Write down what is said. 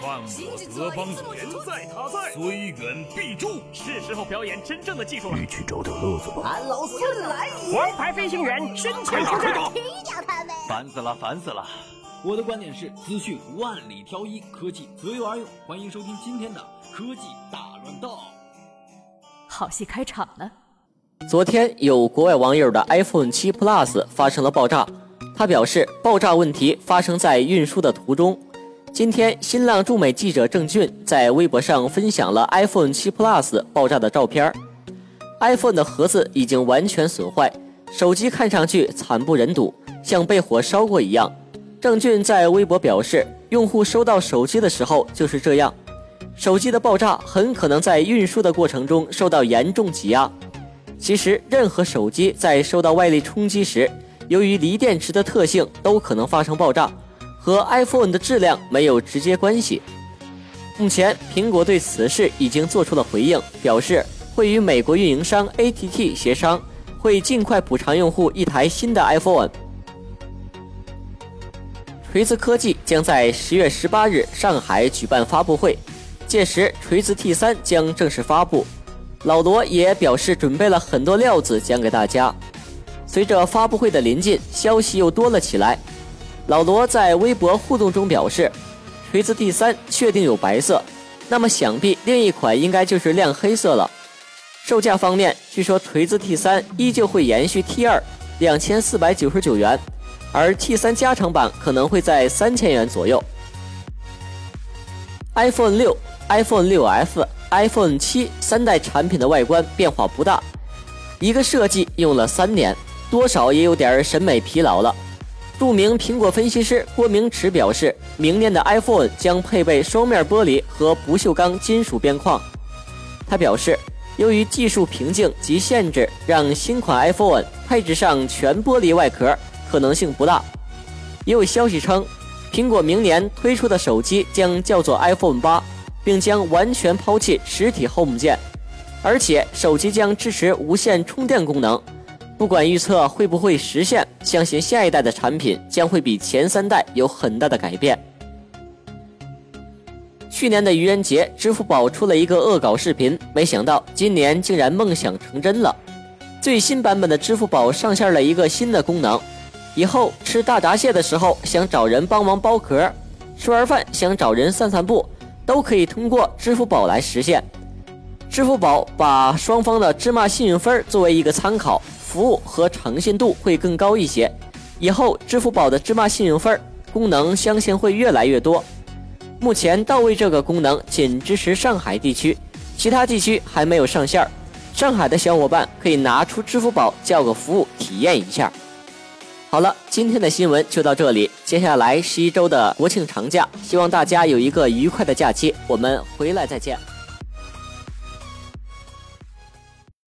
犯我德邦人在他在，虽远必诛。是时候表演真正的技术了。你去找点乐子吧。俺老孙来也！王牌飞行员身前出战，踢掉他们！烦死了，烦死了！我的观点是：资讯万里挑一，科技择优而用。欢迎收听今天的科技大乱斗。好戏开场了。昨天有国外网友的 iPhone 7 Plus 发生了爆炸，他表示爆炸问题发生在运输的途中。今天，新浪驻美记者郑俊在微博上分享了 iPhone 7 Plus 爆炸的照片。iPhone 的盒子已经完全损坏，手机看上去惨不忍睹，像被火烧过一样。郑俊在微博表示，用户收到手机的时候就是这样，手机的爆炸很可能在运输的过程中受到严重挤压。其实，任何手机在受到外力冲击时，由于锂电池的特性，都可能发生爆炸，和 iPhone 的质量没有直接关系。目前，苹果对此事已经做出了回应，表示会与美国运营商 ATT 协商，会尽快补偿用户一台新的 iPhone。锤子科技将在十月十八日上海举办发布会，届时锤子 T 三将正式发布。老罗也表示准备了很多料子讲给大家。随着发布会的临近，消息又多了起来。老罗在微博互动中表示，锤子 T 三确定有白色，那么想必另一款应该就是亮黑色了。售价方面，据说锤子 T 三依旧会延续 T 二，两千四百九十九元，而 T 三加长版可能会在三千元左右。iPhone 六、iPhone 六 F。iPhone 七三代产品的外观变化不大，一个设计用了三年，多少也有点审美疲劳了。著名苹果分析师郭明池表示，明年的 iPhone 将配备双面玻璃和不锈钢金属边框。他表示，由于技术瓶颈及限制，让新款 iPhone 配置上全玻璃外壳可能性不大。也有消息称，苹果明年推出的手机将叫做 iPhone 八。并将完全抛弃实体 Home 键，而且手机将支持无线充电功能。不管预测会不会实现，相信下一代的产品将会比前三代有很大的改变。去年的愚人节，支付宝出了一个恶搞视频，没想到今年竟然梦想成真了。最新版本的支付宝上线了一个新的功能，以后吃大闸蟹的时候想找人帮忙剥壳，吃完饭想找人散散步。都可以通过支付宝来实现。支付宝把双方的芝麻信用分作为一个参考，服务和诚信度会更高一些。以后支付宝的芝麻信用分功能相信会越来越多。目前到位这个功能仅支持上海地区，其他地区还没有上线。上海的小伙伴可以拿出支付宝叫个服务体验一下。好了，今天的新闻就到这里。接下来是一周的国庆长假，希望大家有一个愉快的假期。我们回来再见。